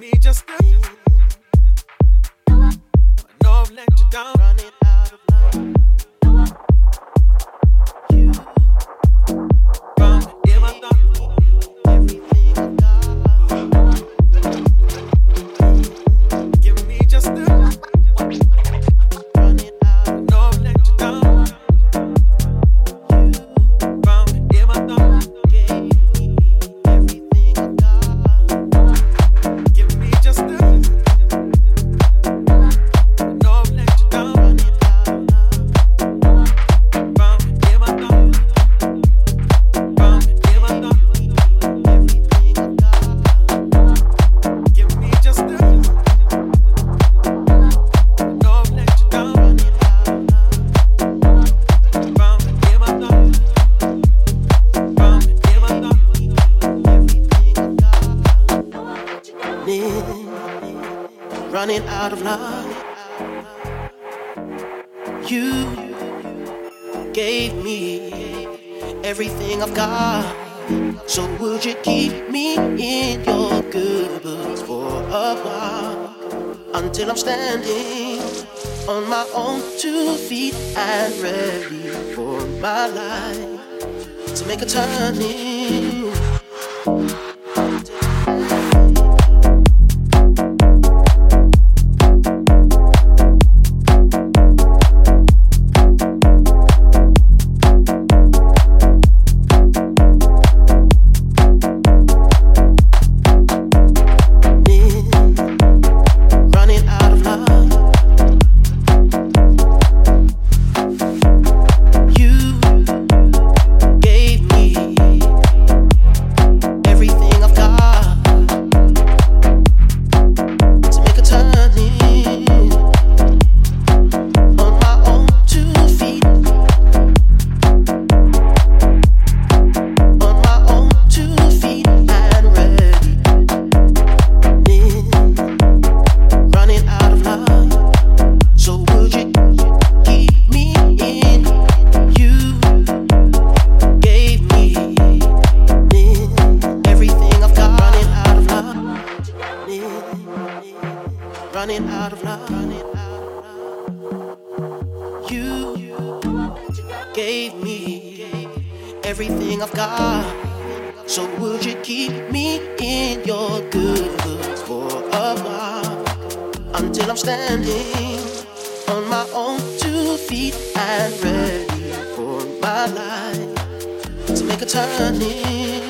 me just a running, running out of love. You gave me everything I've got. So would you keep me in your good books for a while until I'm standing on my own two feet and ready for my life to make a turning? running out of love. You gave me everything I've got. So would you keep me in your good books for a while until I'm standing on my own two feet and ready for my life to make a turning?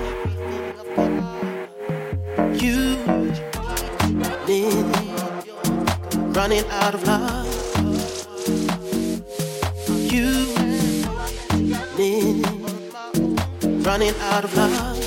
running out of love. You and me. running out of love.